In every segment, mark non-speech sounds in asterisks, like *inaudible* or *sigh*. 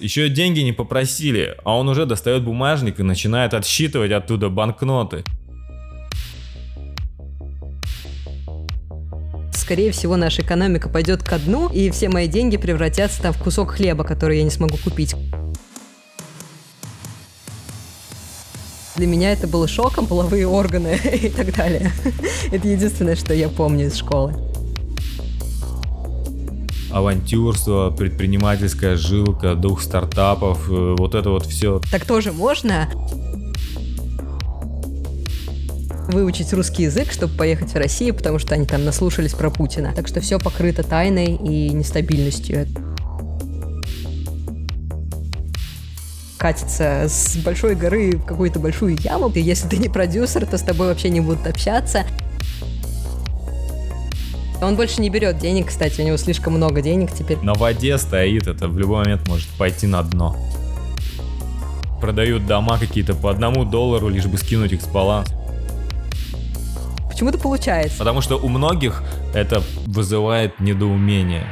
Еще деньги не попросили, а он уже достает бумажник и начинает отсчитывать оттуда банкноты. скорее всего, наша экономика пойдет ко дну, и все мои деньги превратятся там в кусок хлеба, который я не смогу купить. Для меня это было шоком, половые органы *laughs* и так далее. Это единственное, что я помню из школы. Авантюрство, предпринимательская жилка, дух стартапов, э, вот это вот все. Так тоже можно? выучить русский язык, чтобы поехать в Россию, потому что они там наслушались про Путина. Так что все покрыто тайной и нестабильностью. катится с большой горы в какую-то большую яму. И если ты не продюсер, то с тобой вообще не будут общаться. Он больше не берет денег, кстати, у него слишком много денег теперь. На воде стоит, это в любой момент может пойти на дно. Продают дома какие-то по одному доллару, лишь бы скинуть их с баланса. Почему это получается? Потому что у многих это вызывает недоумение.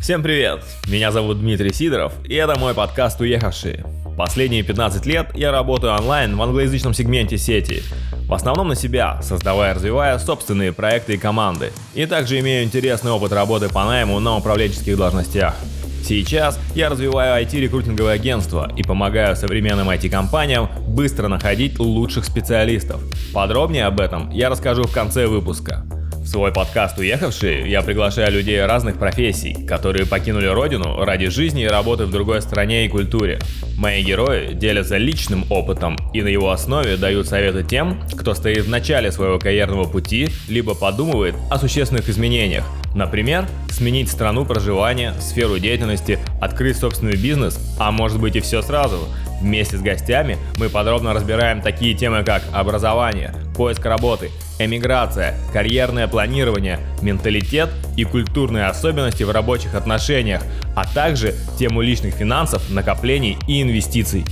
Всем привет! Меня зовут Дмитрий Сидоров, и это мой подкаст «Уехавшие». Последние 15 лет я работаю онлайн в англоязычном сегменте сети, в основном на себя, создавая и развивая собственные проекты и команды, и также имею интересный опыт работы по найму на управленческих должностях – Сейчас я развиваю IT-рекрутинговое агентство и помогаю современным IT-компаниям быстро находить лучших специалистов. Подробнее об этом я расскажу в конце выпуска. Свой подкаст «Уехавшие» я приглашаю людей разных профессий, которые покинули родину ради жизни и работы в другой стране и культуре. Мои герои делятся личным опытом и на его основе дают советы тем, кто стоит в начале своего карьерного пути, либо подумывает о существенных изменениях, Например, сменить страну проживания, сферу деятельности, открыть собственный бизнес, а может быть и все сразу. Вместе с гостями мы подробно разбираем такие темы, как образование, поиск работы, эмиграция, карьерное планирование, менталитет и культурные особенности в рабочих отношениях, а также тему личных финансов, накоплений и инвестиций.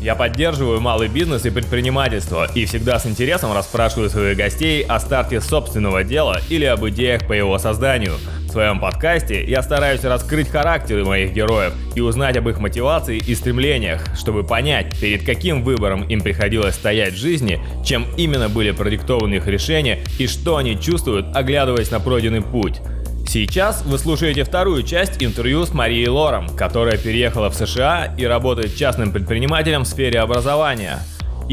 Я поддерживаю малый бизнес и предпринимательство и всегда с интересом расспрашиваю своих гостей о старте собственного дела или об идеях по его созданию. В своем подкасте я стараюсь раскрыть характеры моих героев и узнать об их мотивации и стремлениях, чтобы понять, перед каким выбором им приходилось стоять в жизни, чем именно были продиктованы их решения и что они чувствуют, оглядываясь на пройденный путь. Сейчас вы слушаете вторую часть интервью с Марией Лором, которая переехала в США и работает частным предпринимателем в сфере образования.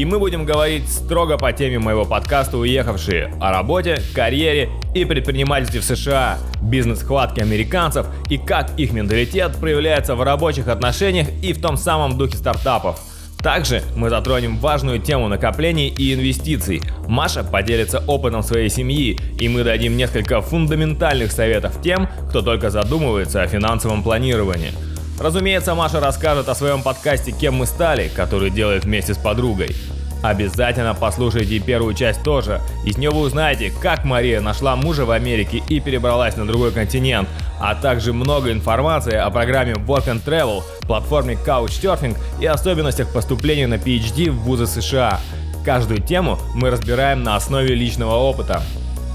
И мы будем говорить строго по теме моего подкаста «Уехавшие» о работе, карьере и предпринимательстве в США, бизнес-хватке американцев и как их менталитет проявляется в рабочих отношениях и в том самом духе стартапов – также мы затронем важную тему накоплений и инвестиций. Маша поделится опытом своей семьи, и мы дадим несколько фундаментальных советов тем, кто только задумывается о финансовом планировании. Разумеется, Маша расскажет о своем подкасте «Кем мы стали», который делает вместе с подругой. Обязательно послушайте первую часть тоже. Из нее вы узнаете, как Мария нашла мужа в Америке и перебралась на другой континент, а также много информации о программе Work and Travel, платформе Couchsurfing и особенностях поступления на PhD в вузы США. Каждую тему мы разбираем на основе личного опыта.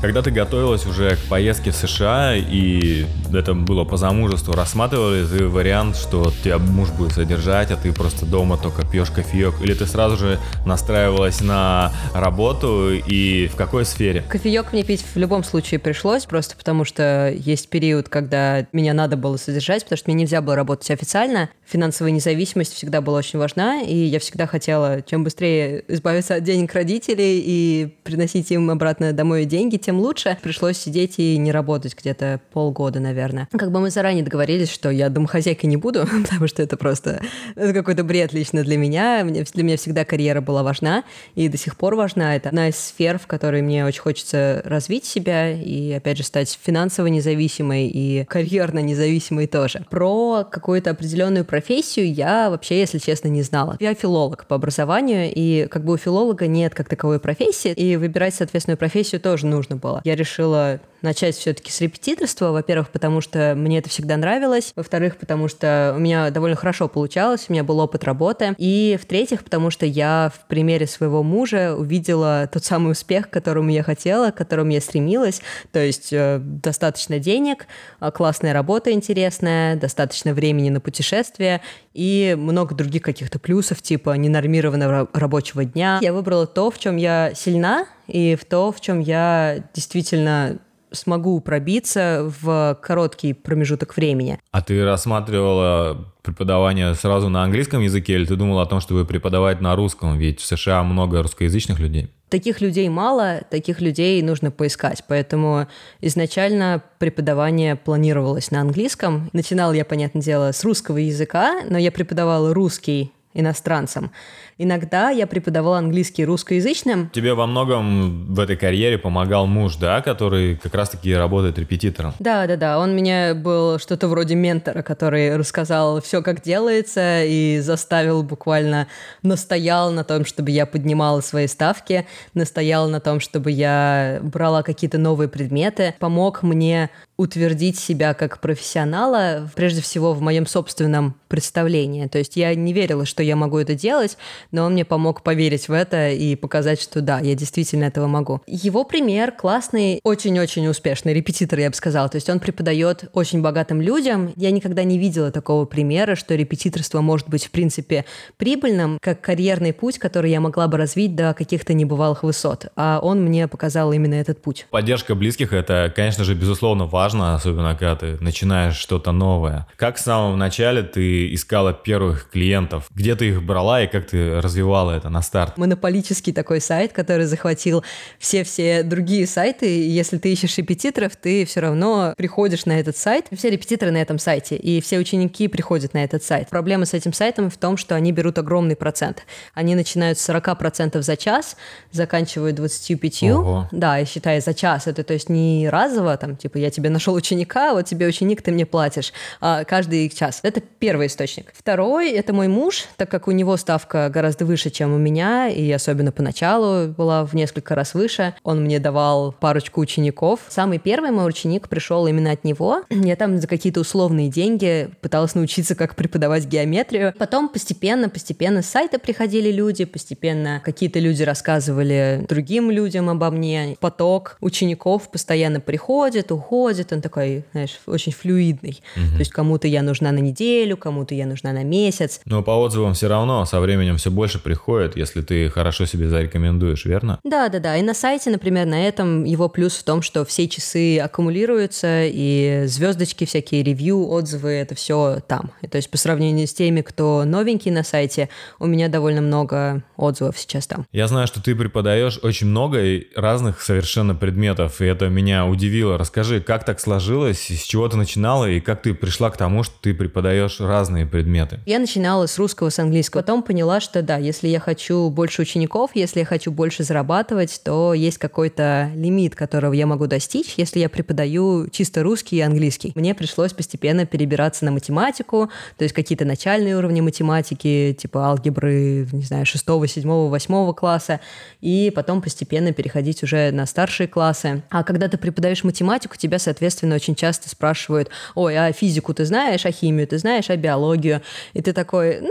Когда ты готовилась уже к поездке в США, и это было по замужеству, рассматривали ты вариант, что тебя муж будет содержать, а ты просто дома только пьешь кофеек? Или ты сразу же настраивалась на работу и в какой сфере? Кофеек мне пить в любом случае пришлось, просто потому что есть период, когда меня надо было содержать, потому что мне нельзя было работать официально. Финансовая независимость всегда была очень важна, и я всегда хотела чем быстрее избавиться от денег родителей и приносить им обратно домой деньги, тем лучше. Пришлось сидеть и не работать где-то полгода, наверное. Как бы мы заранее договорились, что я домохозяйкой не буду, *laughs* потому что это просто это какой-то бред лично для меня. Для меня всегда карьера была важна и до сих пор важна. Это одна из сфер, в которой мне очень хочется развить себя и, опять же, стать финансово независимой и карьерно независимой тоже. Про какую-то определенную профессию я вообще, если честно, не знала. Я филолог по образованию, и как бы у филолога нет как таковой профессии, и выбирать соответственную профессию тоже нужно было. Я решила начать все-таки с репетиторства. Во-первых, потому что мне это всегда нравилось. Во-вторых, потому что у меня довольно хорошо получалось, у меня был опыт работы. И в-третьих, потому что я в примере своего мужа увидела тот самый успех, к которому я хотела, к которому я стремилась. То есть э, достаточно денег, э, классная работа интересная, достаточно времени на путешествия и много других каких-то плюсов, типа ненормированного рабочего дня. Я выбрала то, в чем я сильна, и в то, в чем я действительно смогу пробиться в короткий промежуток времени. А ты рассматривала преподавание сразу на английском языке или ты думала о том, чтобы преподавать на русском? Ведь в США много русскоязычных людей. Таких людей мало, таких людей нужно поискать. Поэтому изначально преподавание планировалось на английском. Начинал я, понятное дело, с русского языка, но я преподавала русский иностранцам. Иногда я преподавала английский русскоязычным. Тебе во многом в этой карьере помогал муж, да, который как раз-таки работает репетитором? Да, да, да. Он меня был что-то вроде ментора, который рассказал все, как делается, и заставил буквально, настоял на том, чтобы я поднимала свои ставки, настоял на том, чтобы я брала какие-то новые предметы, помог мне утвердить себя как профессионала, прежде всего в моем собственном представлении. То есть я не верила, что я могу это делать, но он мне помог поверить в это и показать, что да, я действительно этого могу. Его пример классный, очень-очень успешный репетитор, я бы сказала. То есть он преподает очень богатым людям. Я никогда не видела такого примера, что репетиторство может быть, в принципе, прибыльным, как карьерный путь, который я могла бы развить до каких-то небывалых высот. А он мне показал именно этот путь. Поддержка близких — это, конечно же, безусловно важно, особенно когда ты начинаешь что-то новое. Как в самом начале ты искала первых клиентов? Где ты их брала и как ты развивала это на старт? Монополический такой сайт, который захватил все-все другие сайты. И если ты ищешь репетиторов, ты все равно приходишь на этот сайт. Все репетиторы на этом сайте, и все ученики приходят на этот сайт. Проблема с этим сайтом в том, что они берут огромный процент. Они начинают с 40% за час, заканчивают 25%. Ого. Да, и считай за час. Это то есть не разово, там, типа, я тебе нашел ученика, вот тебе ученик, ты мне платишь а каждый час. Это первый источник. Второй — это мой муж, так как у него ставка гораздо выше, чем у меня, и особенно поначалу была в несколько раз выше. Он мне давал парочку учеников. Самый первый мой ученик пришел именно от него. Я там за какие-то условные деньги пыталась научиться, как преподавать геометрию. Потом постепенно, постепенно с сайта приходили люди, постепенно какие-то люди рассказывали другим людям обо мне. Поток учеников постоянно приходит, уходит. Он такой, знаешь, очень флюидный. Угу. То есть кому-то я нужна на неделю, кому-то я нужна на месяц. Но по отзывам все равно со временем все больше приходит, если ты хорошо себе зарекомендуешь, верно? Да, да, да. И на сайте, например, на этом его плюс в том, что все часы аккумулируются, и звездочки, всякие ревью, отзывы, это все там. И, то есть по сравнению с теми, кто новенький на сайте, у меня довольно много отзывов сейчас там. Я знаю, что ты преподаешь очень много разных совершенно предметов, и это меня удивило. Расскажи, как так сложилось, с чего ты начинала, и как ты пришла к тому, что ты преподаешь разные предметы? Я начинала с русского, с английского. Потом поняла, что да, если я хочу больше учеников, если я хочу больше зарабатывать, то есть какой-то лимит, которого я могу достичь, если я преподаю чисто русский и английский. Мне пришлось постепенно перебираться на математику, то есть какие-то начальные уровни математики, типа алгебры, не знаю, 6, 7, 8 класса, и потом постепенно переходить уже на старшие классы. А когда ты преподаешь математику, тебя, соответственно, очень часто спрашивают, ой, а физику ты знаешь, а химию ты знаешь, а биологию? И ты такой,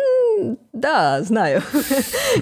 да, знаю.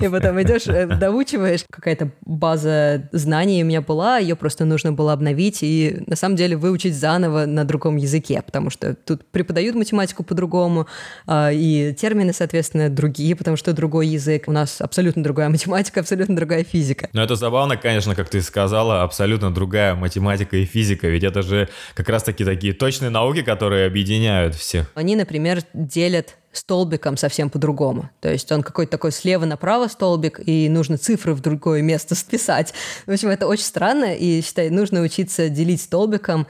И потом идешь, э, доучиваешь. Какая-то база знаний у меня была, ее просто нужно было обновить и на самом деле выучить заново на другом языке, потому что тут преподают математику по-другому, а, и термины, соответственно, другие, потому что другой язык. У нас абсолютно другая математика, абсолютно другая физика. Но это забавно, конечно, как ты сказала, абсолютно другая математика и физика, ведь это же как раз-таки такие точные науки, которые объединяют всех. Они, например, делят столбиком совсем по-другому. То есть он какой-то такой слева направо столбик, и нужно цифры в другое место *laughs* списать. В общем, это очень странно, и, считай, нужно учиться делить столбиком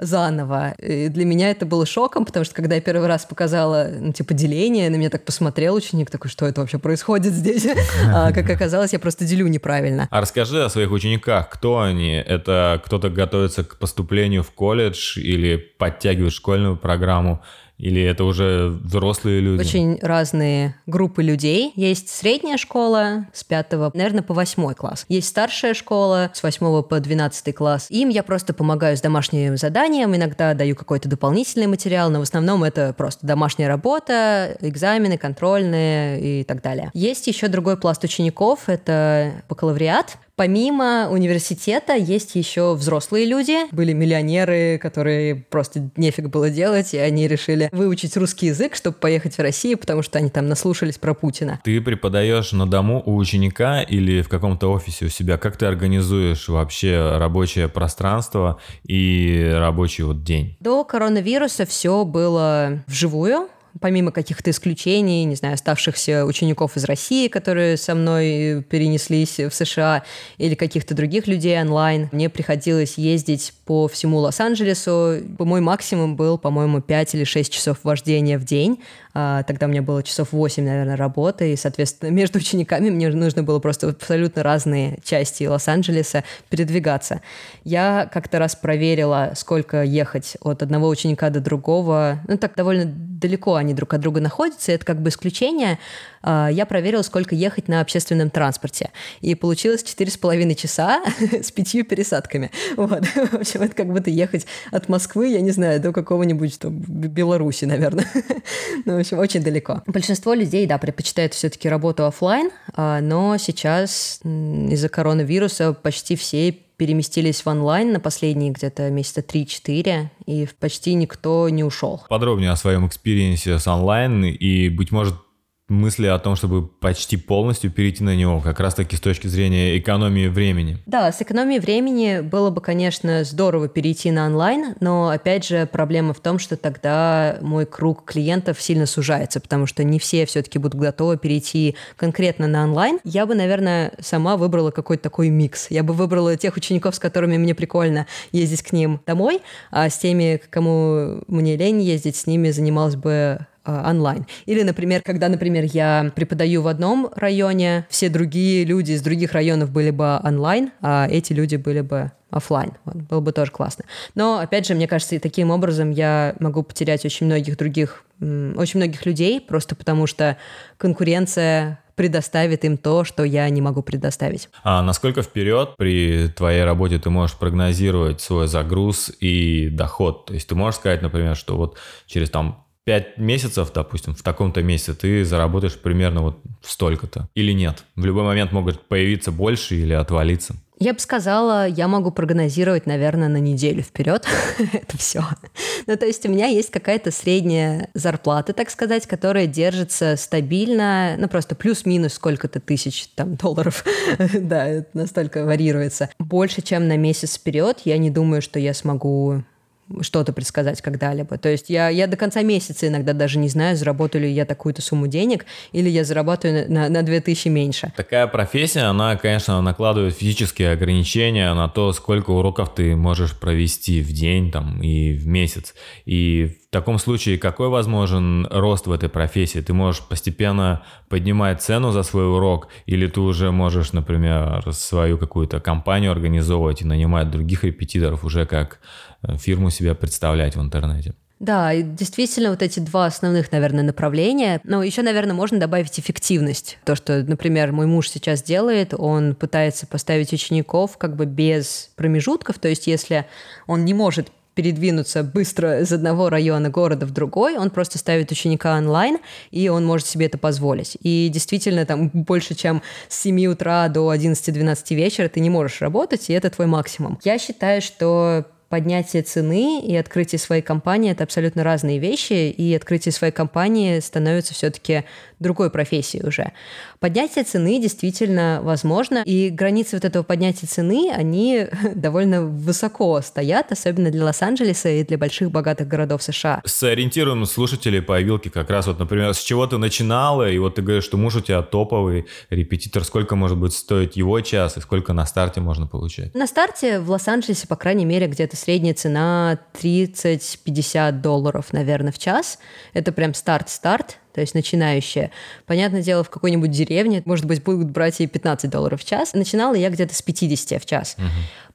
заново. И для меня это было шоком, потому что когда я первый раз показала, ну, типа, деление, на меня так посмотрел ученик, такой, что это вообще происходит здесь? *laughs* А, как оказалось, я просто делю неправильно. А расскажи о своих учениках. Кто они? Это кто-то готовится к поступлению в колледж или подтягивает школьную программу? Или это уже взрослые люди? Очень разные группы людей. Есть средняя школа с 5, наверное, по 8 класс. Есть старшая школа с 8 по 12 класс. Им я просто помогаю с домашним заданием, иногда даю какой-то дополнительный материал, но в основном это просто домашняя работа, экзамены, контрольные и так далее. Есть еще другой пласт учеников, это бакалавриат. Помимо университета есть еще взрослые люди. Были миллионеры, которые просто нефиг было делать, и они решили выучить русский язык, чтобы поехать в Россию, потому что они там наслушались про Путина. Ты преподаешь на дому у ученика или в каком-то офисе у себя? Как ты организуешь вообще рабочее пространство и рабочий вот день? До коронавируса все было вживую помимо каких-то исключений, не знаю, оставшихся учеников из России, которые со мной перенеслись в США, или каких-то других людей онлайн, мне приходилось ездить по всему Лос-Анджелесу. Мой максимум был, по-моему, 5 или 6 часов вождения в день. А, тогда у меня было часов 8, наверное, работы, и, соответственно, *laughs* между учениками мне нужно было просто абсолютно разные части Лос-Анджелеса передвигаться. Я как-то раз проверила, сколько ехать от одного ученика до другого. Ну, так довольно далеко они друг от друга находятся, и это как бы исключение. А, я проверила, сколько ехать на общественном транспорте. И получилось 4,5 часа *laughs* с пятью пересадками. Вот. *laughs* В общем, это как будто ехать от Москвы, я не знаю, до какого-нибудь там, Беларуси, наверное. *laughs* ну, в общем, очень далеко. Большинство людей, да, предпочитают все-таки работу офлайн, а, но сейчас из-за коронавируса почти все переместились в онлайн на последние где-то месяца 3-4, и почти никто не ушел. Подробнее о своем experience е с онлайн и, быть может, мысли о том, чтобы почти полностью перейти на него, как раз-таки с точки зрения экономии времени. Да, с экономией времени было бы, конечно, здорово перейти на онлайн, но, опять же, проблема в том, что тогда мой круг клиентов сильно сужается, потому что не все все-таки будут готовы перейти конкретно на онлайн. Я бы, наверное, сама выбрала какой-то такой микс. Я бы выбрала тех учеников, с которыми мне прикольно ездить к ним домой, а с теми, кому мне лень ездить, с ними занималась бы онлайн. Или, например, когда, например, я преподаю в одном районе, все другие люди из других районов были бы онлайн, а эти люди были бы офлайн. Вот, было бы тоже классно. Но, опять же, мне кажется, и таким образом я могу потерять очень многих других, очень многих людей, просто потому что конкуренция предоставит им то, что я не могу предоставить. А насколько вперед при твоей работе ты можешь прогнозировать свой загруз и доход? То есть ты можешь сказать, например, что вот через там 5 месяцев, допустим, в таком-то месяце ты заработаешь примерно вот столько-то. Или нет? В любой момент могут появиться больше или отвалиться. Я бы сказала, я могу прогнозировать, наверное, на неделю вперед. *laughs* Это все. Ну, то есть у меня есть какая-то средняя зарплата, так сказать, которая держится стабильно, ну, просто плюс-минус сколько-то тысяч там долларов. *laughs* да, это настолько варьируется. Больше, чем на месяц вперед, я не думаю, что я смогу что-то предсказать когда-либо. То есть я, я до конца месяца иногда даже не знаю, заработаю ли я такую-то сумму денег, или я заработаю на, на 2000 меньше. Такая профессия, она, конечно, накладывает физические ограничения на то, сколько уроков ты можешь провести в день там, и в месяц. И в таком случае какой возможен рост в этой профессии? Ты можешь постепенно поднимать цену за свой урок, или ты уже можешь, например, свою какую-то компанию организовывать и нанимать других репетиторов уже как Э, фирму себя представлять в интернете. Да, действительно, вот эти два основных, наверное, направления. Но еще, наверное, можно добавить эффективность. То, что, например, мой муж сейчас делает, он пытается поставить учеников как бы без промежутков. То есть, если он не может передвинуться быстро из одного района города в другой, он просто ставит ученика онлайн, и он может себе это позволить. И действительно, там больше, чем с 7 утра до 11-12 вечера ты не можешь работать, и это твой максимум. Я считаю, что поднятие цены и открытие своей компании — это абсолютно разные вещи, и открытие своей компании становится все-таки другой профессией уже. Поднятие цены действительно возможно, и границы вот этого поднятия цены, они *laughs* довольно высоко стоят, особенно для Лос-Анджелеса и для больших богатых городов США. Сориентируем слушателей по вилке как раз вот, например, с чего ты начинала, и вот ты говоришь, что муж у тебя топовый репетитор, сколько может быть стоить его час, и сколько на старте можно получать? На старте в Лос-Анджелесе, по крайней мере, где-то средняя цена 30-50 долларов, наверное, в час. Это прям старт-старт то есть начинающая. Понятное дело, в какой-нибудь деревне, может быть, будут брать и 15 долларов в час. Начинала я где-то с 50 в час. Угу.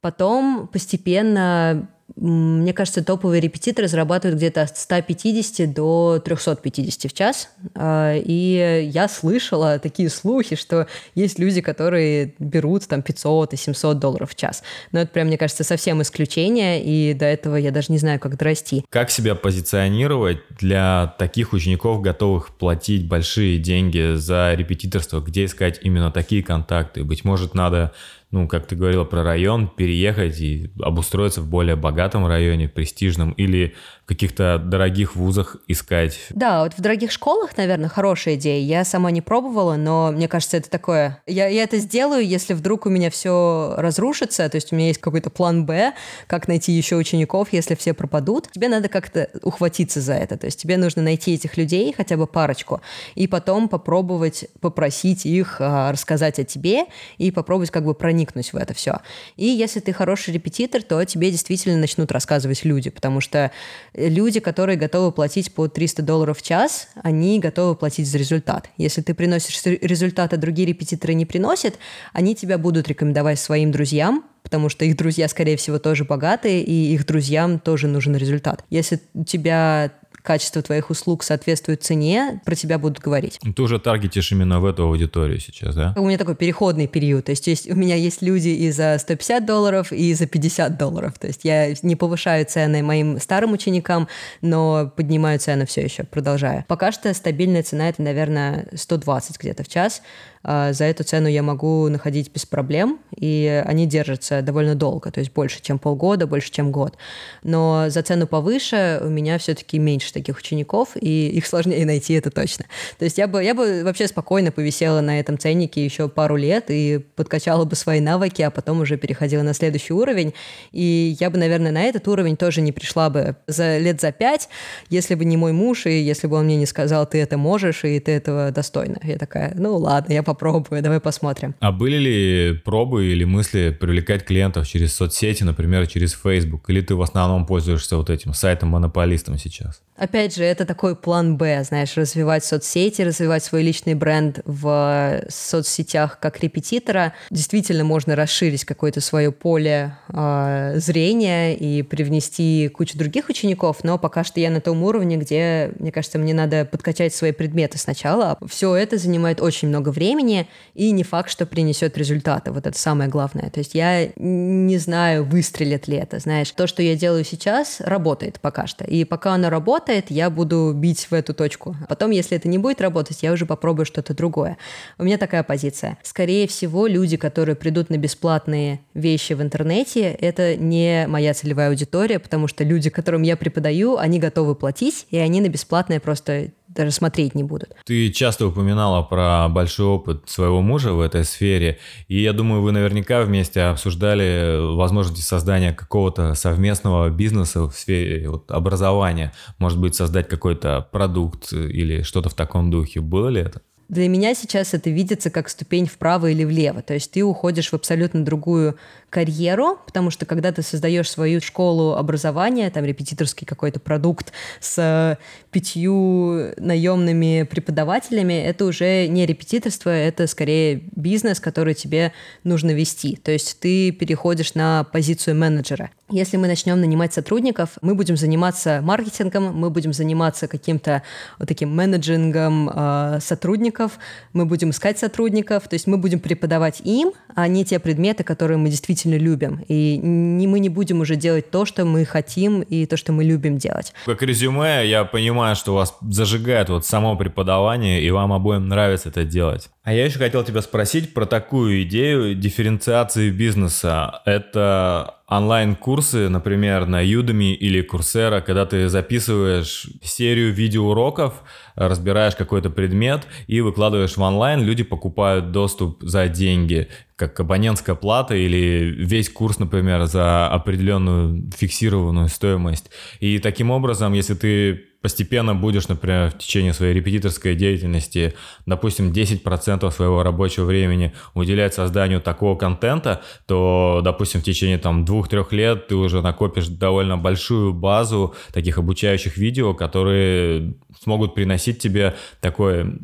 Потом постепенно мне кажется, топовые репетиторы зарабатывают где-то от 150 до 350 в час. А, и я слышала такие слухи, что есть люди, которые берут там 500 и 700 долларов в час. Но это прям, мне кажется, совсем исключение, и до этого я даже не знаю, как дорасти. Как себя позиционировать для таких учеников, готовых платить большие деньги за репетиторство? Где искать именно такие контакты? Быть может, надо ну, как ты говорила про район, переехать и обустроиться в более богатом районе, престижном, или в каких-то дорогих вузах искать. Да, вот в дорогих школах, наверное, хорошая идея. Я сама не пробовала, но мне кажется, это такое... Я, я это сделаю, если вдруг у меня все разрушится, то есть у меня есть какой-то план «Б», как найти еще учеников, если все пропадут. Тебе надо как-то ухватиться за это, то есть тебе нужно найти этих людей, хотя бы парочку, и потом попробовать попросить их а, рассказать о тебе и попробовать как бы проникнуть проникнуть в это все. И если ты хороший репетитор, то тебе действительно начнут рассказывать люди, потому что люди, которые готовы платить по 300 долларов в час, они готовы платить за результат. Если ты приносишь результат, а другие репетиторы не приносят, они тебя будут рекомендовать своим друзьям, потому что их друзья, скорее всего, тоже богатые, и их друзьям тоже нужен результат. Если у тебя качество твоих услуг соответствует цене, про тебя будут говорить. Ты уже таргетишь именно в эту аудиторию сейчас, да? У меня такой переходный период, то есть, есть у меня есть люди и за 150 долларов, и за 50 долларов, то есть я не повышаю цены моим старым ученикам, но поднимаю цены все еще, продолжаю. Пока что стабильная цена это, наверное, 120 где-то в час, за эту цену я могу находить без проблем, и они держатся довольно долго, то есть больше, чем полгода, больше, чем год. Но за цену повыше у меня все-таки меньше таких учеников, и их сложнее найти, это точно. То есть я бы, я бы вообще спокойно повисела на этом ценнике еще пару лет и подкачала бы свои навыки, а потом уже переходила на следующий уровень. И я бы, наверное, на этот уровень тоже не пришла бы за лет за пять, если бы не мой муж, и если бы он мне не сказал, ты это можешь, и ты этого достойна. Я такая, ну ладно, я попробую попробую, давай посмотрим. А были ли пробы или мысли привлекать клиентов через соцсети, например, через Facebook? Или ты в основном пользуешься вот этим сайтом-монополистом сейчас? Опять же, это такой план Б, знаешь, развивать соцсети, развивать свой личный бренд в соцсетях как репетитора. Действительно можно расширить какое-то свое поле э, зрения и привнести кучу других учеников, но пока что я на том уровне, где, мне кажется, мне надо подкачать свои предметы сначала. Все это занимает очень много времени, и не факт, что принесет результаты. Вот это самое главное. То есть я не знаю, выстрелит ли это, знаешь. То, что я делаю сейчас, работает пока что. И пока оно работает, я буду бить в эту точку. Потом, если это не будет работать, я уже попробую что-то другое. У меня такая позиция. Скорее всего, люди, которые придут на бесплатные вещи в интернете, это не моя целевая аудитория, потому что люди, которым я преподаю, они готовы платить, и они на бесплатное просто даже смотреть не будут. Ты часто упоминала про большой опыт своего мужа в этой сфере, и я думаю, вы наверняка вместе обсуждали возможности создания какого-то совместного бизнеса в сфере вот, образования. Может быть, создать какой-то продукт или что-то в таком духе. Было ли это? Для меня сейчас это видится как ступень вправо или влево. То есть ты уходишь в абсолютно другую карьеру, потому что когда ты создаешь свою школу образования, там репетиторский какой-то продукт с пятью наемными преподавателями, это уже не репетиторство, это скорее бизнес, который тебе нужно вести. То есть ты переходишь на позицию менеджера. Если мы начнем нанимать сотрудников, мы будем заниматься маркетингом, мы будем заниматься каким-то вот таким менеджингом э, сотрудников, мы будем искать сотрудников, то есть мы будем преподавать им, а не те предметы, которые мы действительно любим. И не, мы не будем уже делать то, что мы хотим и то, что мы любим делать. Как резюме, я понимаю, что вас зажигает вот само преподавание, и вам обоим нравится это делать. А я еще хотел тебя спросить про такую идею дифференциации бизнеса. Это онлайн-курсы, например, на Udemy или Coursera, когда ты записываешь серию видеоуроков, разбираешь какой-то предмет и выкладываешь в онлайн, люди покупают доступ за деньги, как абонентская плата или весь курс, например, за определенную фиксированную стоимость. И таким образом, если ты постепенно будешь, например, в течение своей репетиторской деятельности, допустим, 10% своего рабочего времени уделять созданию такого контента, то, допустим, в течение там двух-трех лет ты уже накопишь довольно большую базу таких обучающих видео, которые смогут приносить тебе такой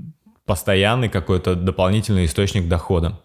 постоянный какой-то дополнительный источник дохода.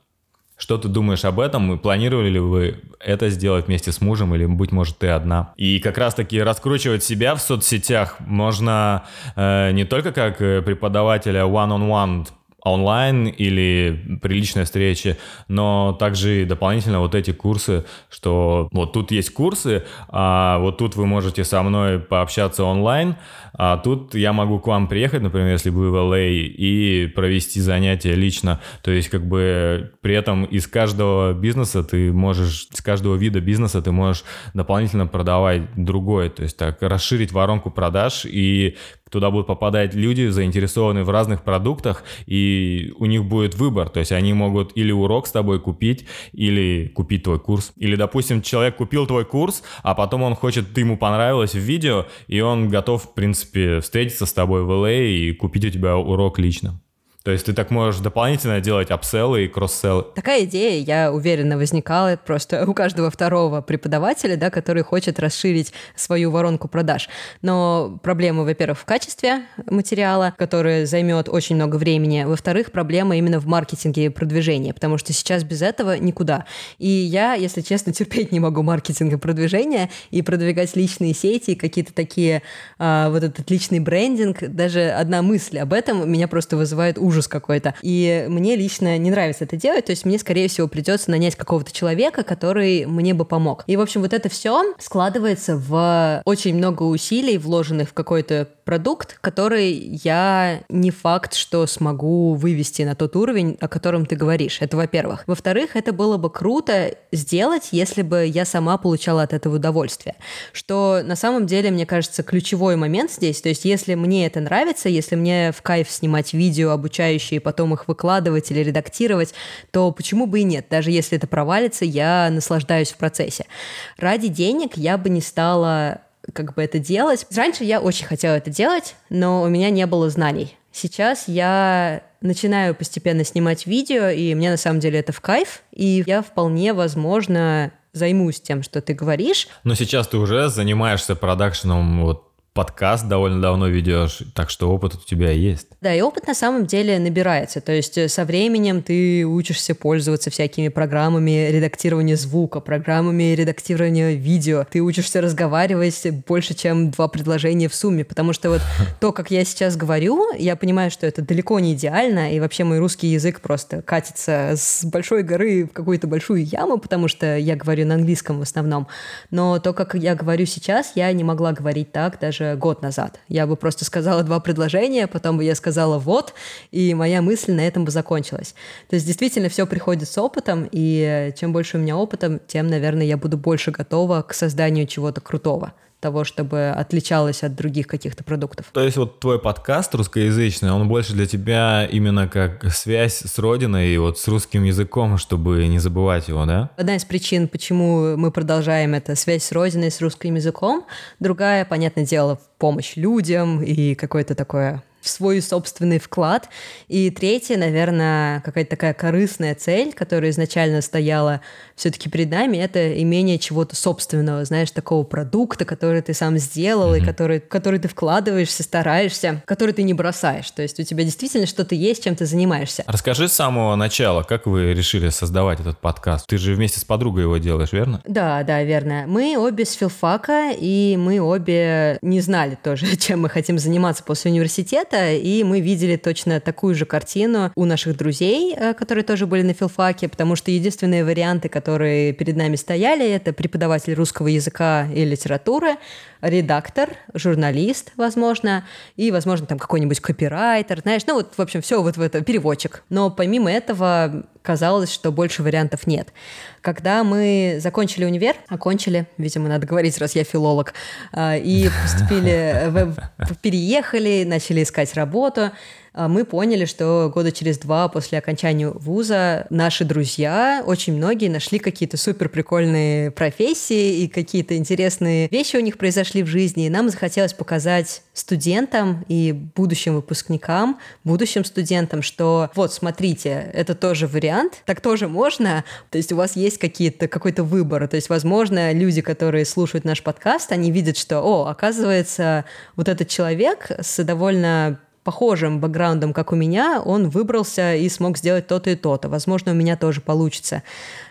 Что ты думаешь об этом? И Планировали ли вы это сделать вместе с мужем или, быть может, ты одна? И как раз-таки раскручивать себя в соцсетях можно э, не только как э, преподавателя one-on-one онлайн или приличная встреча, но также и дополнительно вот эти курсы, что вот тут есть курсы, а вот тут вы можете со мной пообщаться онлайн, а тут я могу к вам приехать, например, если вы в LA, и провести занятия лично. То есть как бы при этом из каждого бизнеса ты можешь, из каждого вида бизнеса ты можешь дополнительно продавать другое, то есть так расширить воронку продаж и Туда будут попадать люди, заинтересованные в разных продуктах, и у них будет выбор. То есть они могут или урок с тобой купить, или купить твой курс. Или, допустим, человек купил твой курс, а потом он хочет, ты ему понравилось в видео, и он готов, в принципе, встретиться с тобой в LA а и купить у тебя урок лично. То есть ты так можешь дополнительно делать апселлы и кросселлы. Такая идея, я уверена, возникала просто у каждого второго преподавателя, да, который хочет расширить свою воронку продаж. Но проблема, во-первых, в качестве материала, который займет очень много времени. Во-вторых, проблема именно в маркетинге и продвижении, потому что сейчас без этого никуда. И я, если честно, *laughs* терпеть не могу маркетинг и продвижение и продвигать личные сети, какие-то такие, а, вот этот личный брендинг. Даже одна мысль об этом меня просто вызывает ужас ужас какой-то. И мне лично не нравится это делать, то есть мне, скорее всего, придется нанять какого-то человека, который мне бы помог. И, в общем, вот это все складывается в очень много усилий, вложенных в какой-то продукт, который я не факт, что смогу вывести на тот уровень, о котором ты говоришь. Это во-первых. Во-вторых, это было бы круто сделать, если бы я сама получала от этого удовольствие. Что на самом деле, мне кажется, ключевой момент здесь. То есть, если мне это нравится, если мне в кайф снимать видео, обучающие, потом их выкладывать или редактировать, то почему бы и нет? Даже если это провалится, я наслаждаюсь в процессе. Ради денег я бы не стала как бы это делать. Раньше я очень хотела это делать, но у меня не было знаний. Сейчас я начинаю постепенно снимать видео, и мне на самом деле это в кайф, и я вполне, возможно, займусь тем, что ты говоришь. Но сейчас ты уже занимаешься продакшеном вот подкаст довольно давно ведешь, так что опыт у тебя есть. Да, и опыт на самом деле набирается. То есть э, со временем ты учишься пользоваться всякими программами редактирования звука, программами редактирования видео. Ты учишься разговаривать больше, чем два предложения в сумме, потому что вот *laughs* то, как я сейчас говорю, я понимаю, что это далеко не идеально, и вообще мой русский язык просто катится с большой горы в какую-то большую яму, потому что я говорю на английском в основном. Но то, как я говорю сейчас, я не могла говорить так даже год назад. Я бы просто сказала два предложения, потом бы я сказала «вот», и моя мысль на этом бы закончилась. То есть действительно все приходит с опытом, и чем больше у меня опыта, тем, наверное, я буду больше готова к созданию чего-то крутого того, чтобы отличалось от других каких-то продуктов. То есть вот твой подкаст русскоязычный, он больше для тебя именно как связь с родиной и вот с русским языком, чтобы не забывать его, да? Одна из причин, почему мы продолжаем это связь с родиной, с русским языком. Другая, понятное дело, помощь людям и какое-то такое в свой собственный вклад. И третье, наверное, какая-то такая корыстная цель, которая изначально стояла все-таки перед нами, это имение чего-то собственного, знаешь, такого продукта, который ты сам сделал, mm-hmm. и который, который ты вкладываешься, стараешься, который ты не бросаешь. То есть у тебя действительно что-то есть, чем ты занимаешься. Расскажи с самого начала, как вы решили создавать этот подкаст? Ты же вместе с подругой его делаешь, верно? Да, да, верно. Мы обе с филфака, и мы обе не знали тоже, *laughs* чем мы хотим заниматься после университета, и мы видели точно такую же картину у наших друзей, э, которые тоже были на филфаке, потому что единственные варианты, которые перед нами стояли, это преподаватель русского языка и литературы, редактор, журналист, возможно, и, возможно, там какой-нибудь копирайтер, знаешь, ну вот, в общем, все вот в это, переводчик. Но помимо этого казалось, что больше вариантов нет. Когда мы закончили универ, окончили, видимо, надо говорить, раз я филолог, а, и *laughs* поступили, переехали, начали искать работу, а, мы поняли, что года через два после окончания вуза наши друзья, очень многие нашли какие-то супер прикольные профессии и какие-то интересные вещи у них произошли в жизни. И нам захотелось показать студентам и будущим выпускникам, будущим студентам, что вот, смотрите, это тоже вариант, так тоже можно. То есть у вас есть какие-то, какой-то выбор. То есть, возможно, люди, которые слушают наш подкаст, они видят, что, о, оказывается, вот этот человек с довольно похожим бэкграундом, как у меня, он выбрался и смог сделать то-то и то-то. Возможно, у меня тоже получится.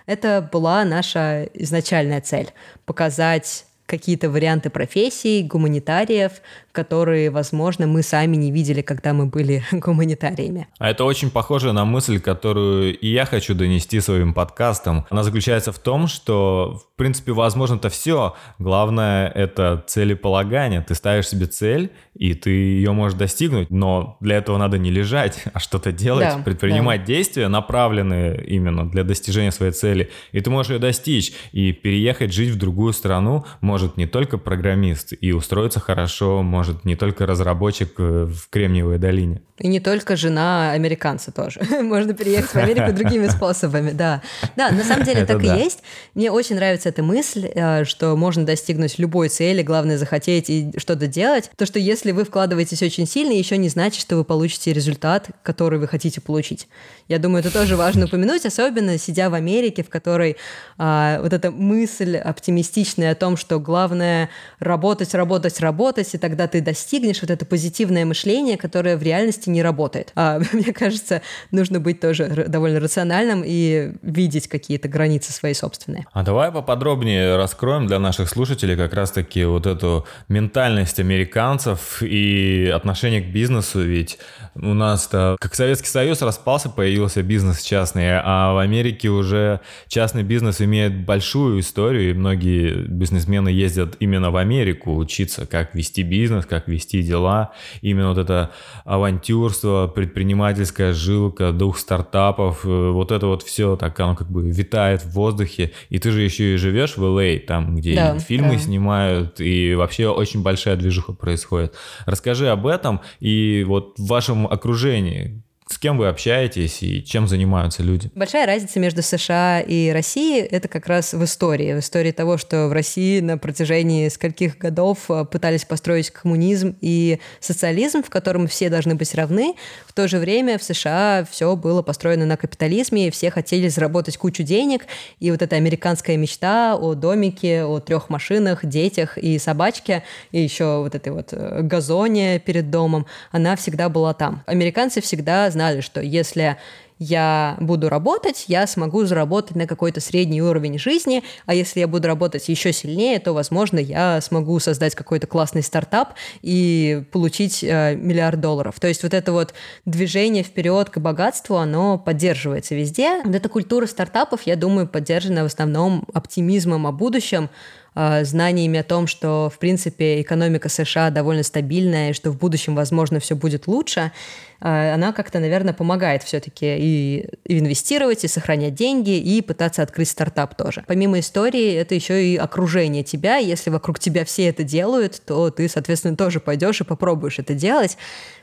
Это была наша изначальная цель — показать какие-то варианты профессий, гуманитариев, которые, возможно, мы сами не видели, когда мы были *laughs* гуманитариями. А это очень похоже на мысль, которую и я хочу донести своим подкастом. Она заключается в том, что, в принципе, возможно-то все. Главное — это целеполагание. Ты ставишь себе цель, и ты ее можешь достигнуть, но для этого надо не лежать, а что-то делать, да, предпринимать да. действия, направленные именно для достижения своей цели. И ты можешь ее достичь, и переехать жить в другую страну может не только программист, и устроиться хорошо может не только разработчик э, в Кремниевой долине. И не только жена американца тоже. *laughs* Можно переехать в Америку *laughs* другими способами, да. Да, на самом деле так и есть. Мне очень нравится эта мысль, э, что можно достигнуть любой цели, главное захотеть и что-то делать. То, что если вы вкладываетесь очень сильно, еще не значит, что вы получите результат, который вы хотите получить. Я думаю, это тоже важно *laughs* упомянуть, особенно сидя в Америке, в которой а, вот эта мысль оптимистичная о том, что главное работать, работать, работать, и тогда ты достигнешь вот это позитивное мышление, которое в реальности не работает. А, *laughs* мне кажется, нужно быть тоже довольно рациональным и видеть какие-то границы свои собственные. А давай поподробнее раскроем для наших слушателей как раз-таки вот эту ментальность американцев и отношение к бизнесу, ведь у нас-то, как Советский Союз распался, появился бизнес частный, а в Америке уже частный бизнес имеет большую историю, и многие бизнесмены ездят именно в Америку учиться, как вести бизнес, как вести дела. Именно вот это авантюрство, предпринимательская жилка, дух стартапов, э, вот это вот все так, оно как бы витает в воздухе. И ты же еще и живешь в LA, а, там, где да, фильмы да. снимают, и вообще очень большая движуха происходит. Расскажи об этом и вот в вашем окружении? С кем вы общаетесь и чем занимаются люди? Большая разница между США и Россией — это как раз в истории. В истории того, что в России на протяжении скольких годов э, пытались построить коммунизм и социализм, в котором все должны быть равны. В то же время в США все было построено на капитализме, и все хотели заработать кучу денег. И вот эта американская мечта о домике, о трех машинах, детях и собачке, и еще вот этой вот э, газоне перед домом, она всегда была там. Американцы всегда знали, что если я буду работать, я смогу заработать на какой-то средний уровень жизни, а если я буду работать еще сильнее, то, возможно, я смогу создать какой-то классный стартап и получить э, миллиард долларов. То есть вот это вот движение вперед к богатству, оно поддерживается везде. Вот эта культура стартапов, я думаю, поддержана в основном оптимизмом о будущем, знаниями о том, что, в принципе, экономика США довольно стабильная, и что в будущем, возможно, все будет лучше, э, она как-то, наверное, помогает все-таки и инвестировать, и сохранять деньги, и пытаться открыть стартап тоже. Помимо истории, это еще и окружение тебя. Если вокруг тебя все это делают, то ты, соответственно, тоже пойдешь и попробуешь это делать.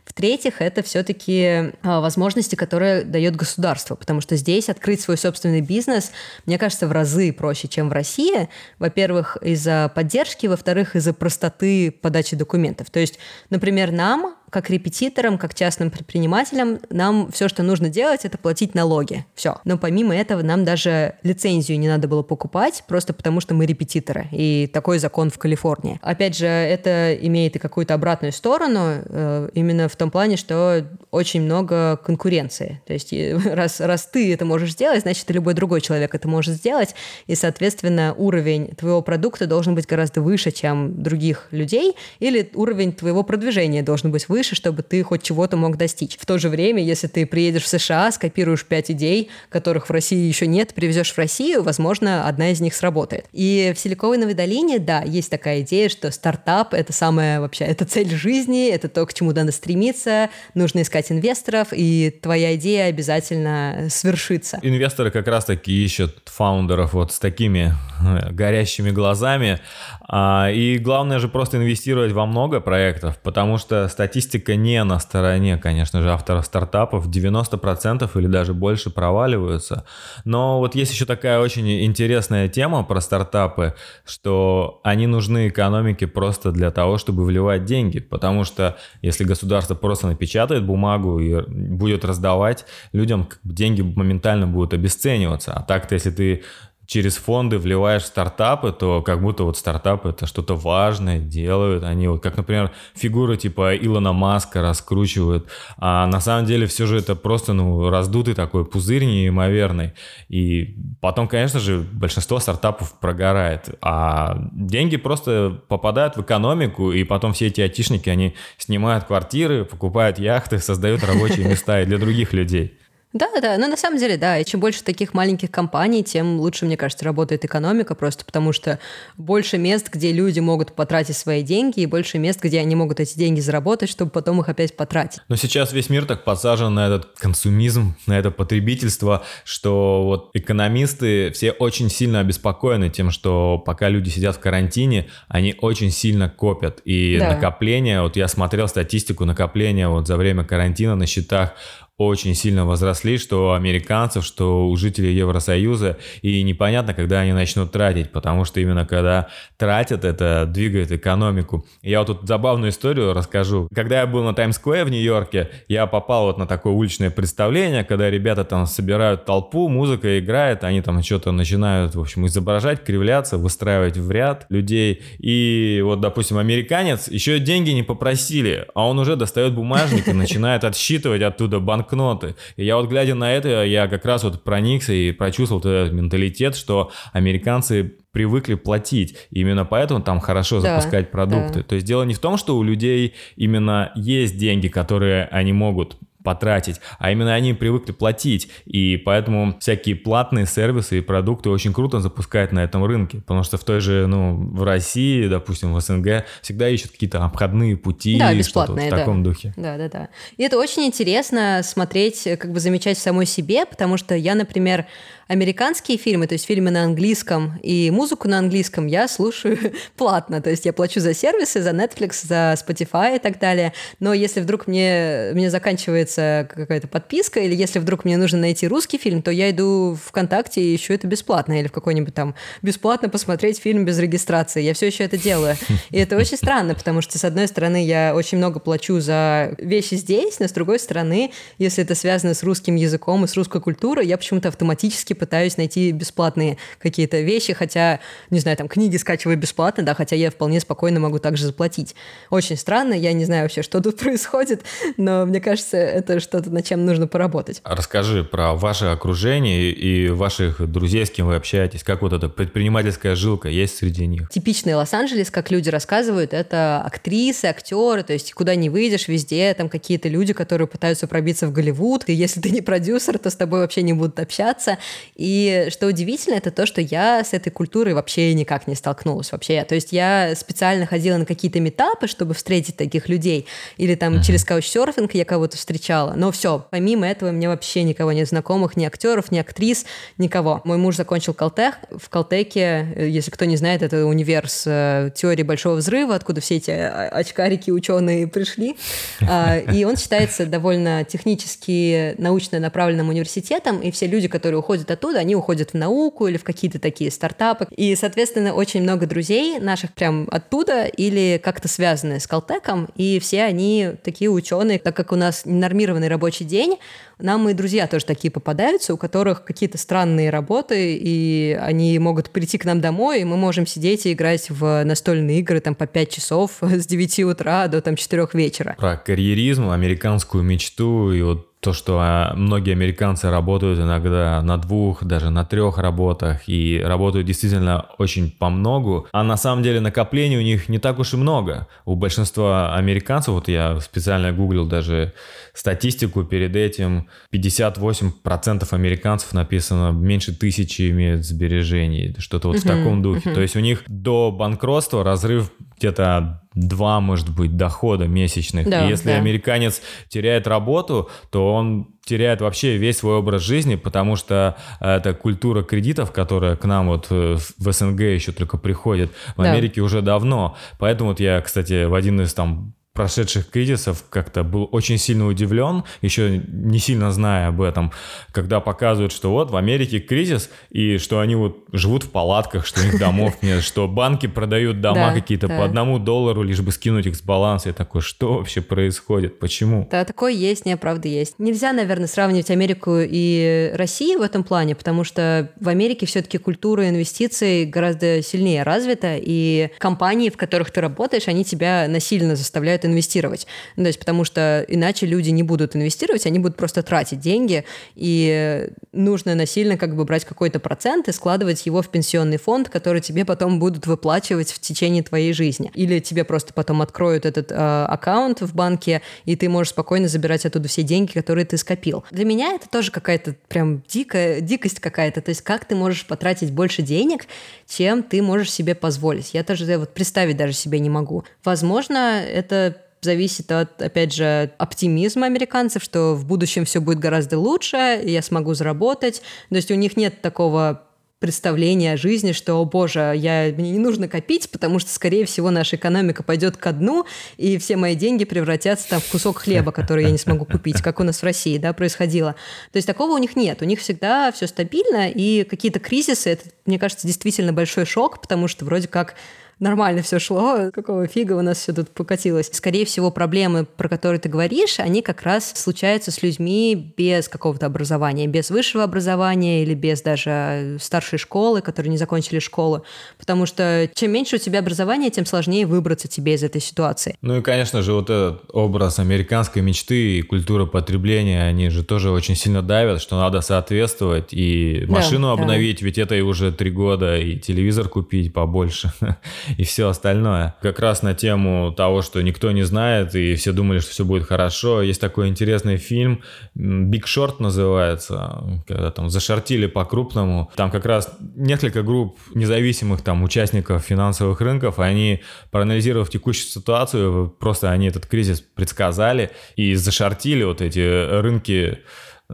В-третьих, это все-таки а, возможности, которые дает государство, потому что здесь открыть свой собственный бизнес, мне кажется, в разы проще, чем в России. Во-первых, из-за поддержки, во-вторых, из-за простоты подачи документов. То есть, например, нам как репетиторам, как частным предпринимателям, нам все, что нужно делать, это платить налоги. Все. Но помимо этого нам даже лицензию не надо было покупать, просто потому что мы репетиторы. И такой закон в Калифорнии. Опять же, это имеет и какую-то обратную сторону, э, именно в том плане, что очень много конкуренции. То есть *laughs* раз, раз ты это можешь сделать, значит, и любой другой человек это может сделать. И, соответственно, уровень твоего продукта должен быть гораздо выше, чем других людей, или уровень твоего продвижения должен быть выше, выше, чтобы ты хоть чего-то мог достичь. В то же время, если ты приедешь в США, скопируешь пять идей, которых в России еще нет, привезешь в Россию, возможно, одна из них сработает. И в Силиконовой долине, да, есть такая идея, что стартап — это самая вообще, это цель жизни, это то, к чему надо стремиться, нужно искать инвесторов, и твоя идея обязательно свершится. Инвесторы как раз-таки ищут фаундеров вот с такими э, горящими глазами, а, и главное же просто инвестировать во много проектов, потому что статистика статистика не на стороне, конечно же, авторов стартапов. 90% или даже больше проваливаются. Но вот есть еще такая очень интересная тема про стартапы, что они нужны экономике просто для того, чтобы вливать деньги. Потому что если государство просто напечатает бумагу и будет раздавать, людям деньги моментально будут обесцениваться. А так-то, если ты через фонды вливаешь в стартапы, то как будто вот стартапы это что-то важное делают. Они вот, как, например, фигуры типа Илона Маска раскручивают. А на самом деле все же это просто, ну, раздутый такой пузырь неимоверный. И потом, конечно же, большинство стартапов прогорает. А деньги просто попадают в экономику, и потом все эти айтишники, они снимают квартиры, покупают яхты, создают рабочие места и для других людей. Да, да, но на самом деле, да, и чем больше таких маленьких компаний, тем лучше, мне кажется, работает экономика, просто потому что больше мест, где люди могут потратить свои деньги, и больше мест, где они могут эти деньги заработать, чтобы потом их опять потратить. Но сейчас весь мир так подсажен на этот консумизм, на это потребительство, что вот экономисты все очень сильно обеспокоены тем, что пока люди сидят в карантине, они очень сильно копят. И да. накопление, вот я смотрел статистику накопления вот за время карантина на счетах очень сильно возросли, что у американцев, что у жителей Евросоюза, и непонятно, когда они начнут тратить, потому что именно когда тратят, это двигает экономику. Я вот тут забавную историю расскажу. Когда я был на Таймс-сквер в Нью-Йорке, я попал вот на такое уличное представление, когда ребята там собирают толпу, музыка играет, они там что-то начинают, в общем, изображать, кривляться, выстраивать в ряд людей. И вот, допустим, американец еще деньги не попросили, а он уже достает бумажник и начинает отсчитывать оттуда банк банкноты. И я вот глядя на это, я как раз вот проникся и прочувствовал этот менталитет, что американцы привыкли платить. И именно поэтому там хорошо да, запускать продукты. Да. То есть дело не в том, что у людей именно есть деньги, которые они могут потратить, а именно они привыкли платить, и поэтому всякие платные сервисы и продукты очень круто запускают на этом рынке, потому что в той же, ну, в России, допустим, в СНГ всегда ищут какие-то обходные пути, да, бесплатные, вот в таком да. духе. Да, да, да. И это очень интересно смотреть, как бы замечать в самой себе, потому что я, например, американские фильмы, то есть фильмы на английском и музыку на английском я слушаю *laughs* платно. То есть я плачу за сервисы, за Netflix, за Spotify и так далее. Но если вдруг мне, мне заканчивается какая-то подписка, или если вдруг мне нужно найти русский фильм, то я иду в ВКонтакте и ищу это бесплатно, или в какой-нибудь там бесплатно посмотреть фильм без регистрации. Я все еще это делаю. И это очень странно, потому что, с одной стороны, я очень много плачу за вещи здесь, но с другой стороны, если это связано с русским языком и с русской культурой, я почему-то автоматически пытаюсь найти бесплатные какие-то вещи, хотя, не знаю, там книги скачиваю бесплатно, да, хотя я вполне спокойно могу также заплатить. Очень странно, я не знаю вообще, что тут *laughs* происходит, но мне кажется, это что-то, над чем нужно поработать. Расскажи про ваше окружение и ваших друзей, с кем вы общаетесь, как вот эта предпринимательская жилка есть среди них? Типичный Лос-Анджелес, как люди рассказывают, это актрисы, актеры, то есть куда не выйдешь, везде там какие-то люди, которые пытаются пробиться в Голливуд, и если ты не продюсер, то с тобой вообще не будут общаться, и что удивительно, это то, что я с этой культурой вообще никак не столкнулась вообще. То есть я специально ходила на какие-то метапы, чтобы встретить таких людей, или там uh-huh. через каучсерфинг я кого-то встречала. Но все, помимо этого мне вообще никого нет знакомых, ни актеров, ни актрис, никого. Мой муж закончил Калтех. В Калтеке, э, если кто не знает, это универ с э, теорией Большого Взрыва, откуда все эти а, очкарики, ученые пришли. А, и он считается довольно технически научно направленным университетом, и все люди, которые уходят оттуда они уходят в науку или в какие-то такие стартапы. И, соответственно, очень много друзей наших прям оттуда или как-то связаны с Калтеком, и все они такие ученые, так как у нас нормированный рабочий день, нам и друзья тоже такие попадаются, у которых какие-то странные работы, и они могут прийти к нам домой, и мы можем сидеть и играть в настольные игры там по 5 часов *laughs* с 9 утра до там 4 вечера. Про карьеризм, американскую мечту и вот то, что а, многие американцы работают иногда на двух, даже на трех работах и работают действительно очень по многу, а на самом деле накоплений у них не так уж и много. У большинства американцев, вот я специально гуглил даже статистику перед этим, 58% американцев написано меньше тысячи имеют сбережений, что-то вот uh-huh, в таком духе. Uh-huh. То есть у них до банкротства разрыв где-то два, может быть, дохода месячных. Да, и если да. американец теряет работу, то он теряет вообще весь свой образ жизни, потому что эта культура кредитов, которая к нам вот э, в СНГ еще только приходит, в да. Америке уже давно. Поэтому вот я, кстати, в один из там прошедших кризисов как-то был очень сильно удивлен, еще не сильно зная об этом, когда показывают, что вот в Америке кризис, и что они вот живут в палатках, что у них домов нет, что банки продают дома какие-то по одному доллару, лишь бы скинуть их с баланса. Я такой, что вообще происходит? Почему? Да, такое есть, не, правда есть. Нельзя, наверное, сравнивать Америку и Россию в этом плане, потому что в Америке все-таки культура инвестиций гораздо сильнее развита, и компании, в которых ты работаешь, они тебя насильно заставляют заставляют инвестировать. Ну, то есть потому что иначе люди не будут инвестировать, они будут просто тратить деньги, и нужно насильно как бы брать какой-то процент и складывать его в пенсионный фонд, который тебе потом будут выплачивать в течение твоей жизни. Или тебе просто потом откроют этот э, аккаунт в банке, и ты можешь спокойно забирать оттуда все деньги, которые ты скопил. Для меня это тоже какая-то прям дикая, дикость какая-то. То есть как ты можешь потратить больше денег, чем ты можешь себе позволить. Я тоже вот представить даже себе не могу. Возможно, это зависит от, опять же, оптимизма американцев, что в будущем все будет гораздо лучше, я смогу заработать. То есть у них нет такого представления о жизни, что, о боже, я, мне не нужно копить, потому что, скорее всего, наша экономика пойдет ко дну, и все мои деньги превратятся там в кусок хлеба, который я не смогу купить, как у нас в России, да, происходило. То есть такого у них нет. У них всегда все стабильно, и какие-то кризисы, это, мне кажется, действительно большой шок, потому что вроде как нормально все шло, какого фига у нас все тут покатилось. Скорее всего, проблемы, про которые ты говоришь, они как раз случаются с людьми без какого-то образования, без высшего образования или без даже старшей школы, которые не закончили школу. Потому что чем меньше у тебя образования, тем сложнее выбраться тебе из этой ситуации. Ну и, конечно же, вот этот образ американской мечты и культура потребления, они же тоже очень сильно давят, что надо соответствовать и машину да, обновить, да. ведь это и уже три года, и телевизор купить побольше, *laughs* и все остальное. Как раз на тему того, что никто не знает, и все думали, что все будет хорошо. Есть такой интересный фильм, Big Short называется, когда там зашортили по-крупному. Там как раз несколько групп независимых там участников финансовых рынков, они, проанализировав текущую ситуацию, просто они этот кризис предсказали и зашортили вот эти рынки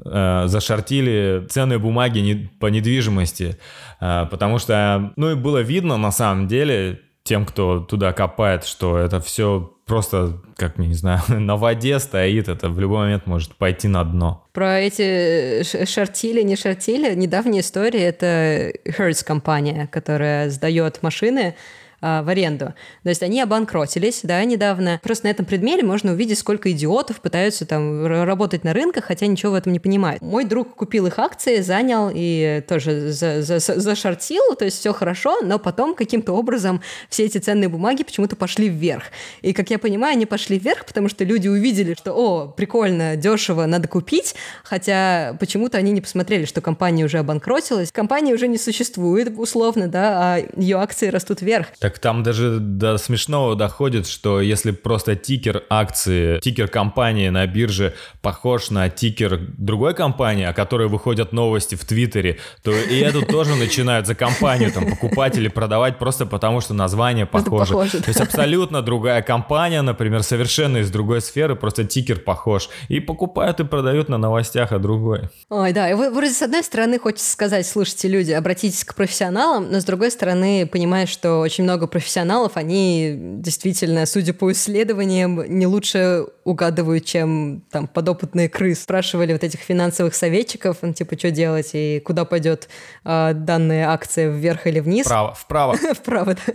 э, зашортили ценные бумаги по недвижимости, э, потому что, ну и было видно на самом деле, тем, кто туда копает, что это все просто, как, не знаю, *laughs* на воде стоит, это в любой момент может пойти на дно. Про эти шортили, не шортили, недавняя история, это Hertz компания, которая сдает машины, а, в аренду. То есть они обанкротились, да, недавно. Просто на этом предмете можно увидеть, сколько идиотов пытаются там работать на рынках, хотя ничего в этом не понимают. Мой друг купил их акции, занял и тоже за, за, зашортил, то есть все хорошо, но потом каким-то образом все эти ценные бумаги почему-то пошли вверх. И, как я понимаю, они пошли вверх, потому что люди увидели, что, о, прикольно, дешево, надо купить, хотя почему-то они не посмотрели, что компания уже обанкротилась. Компания уже не существует, условно, да, а ее акции растут вверх. Так там даже до смешного доходит, что если просто тикер акции, тикер компании на бирже похож на тикер другой компании, о которой выходят новости в Твиттере, то и эту тоже начинают за компанию там покупать или продавать просто потому, что название похоже. похоже. То есть абсолютно другая компания, например, совершенно из другой сферы, просто тикер похож. И покупают и продают на новостях о другой. Ой, да, и вроде с одной стороны хочется сказать, слушайте, люди, обратитесь к профессионалам, но с другой стороны понимаешь, что очень много много профессионалов, они действительно, судя по исследованиям, не лучше угадывают, чем там подопытные крыс. Спрашивали вот этих финансовых советчиков, ну, типа, что делать и куда пойдет э, данная акция вверх или вниз. Вправо, вправо. *laughs* Вправо, да.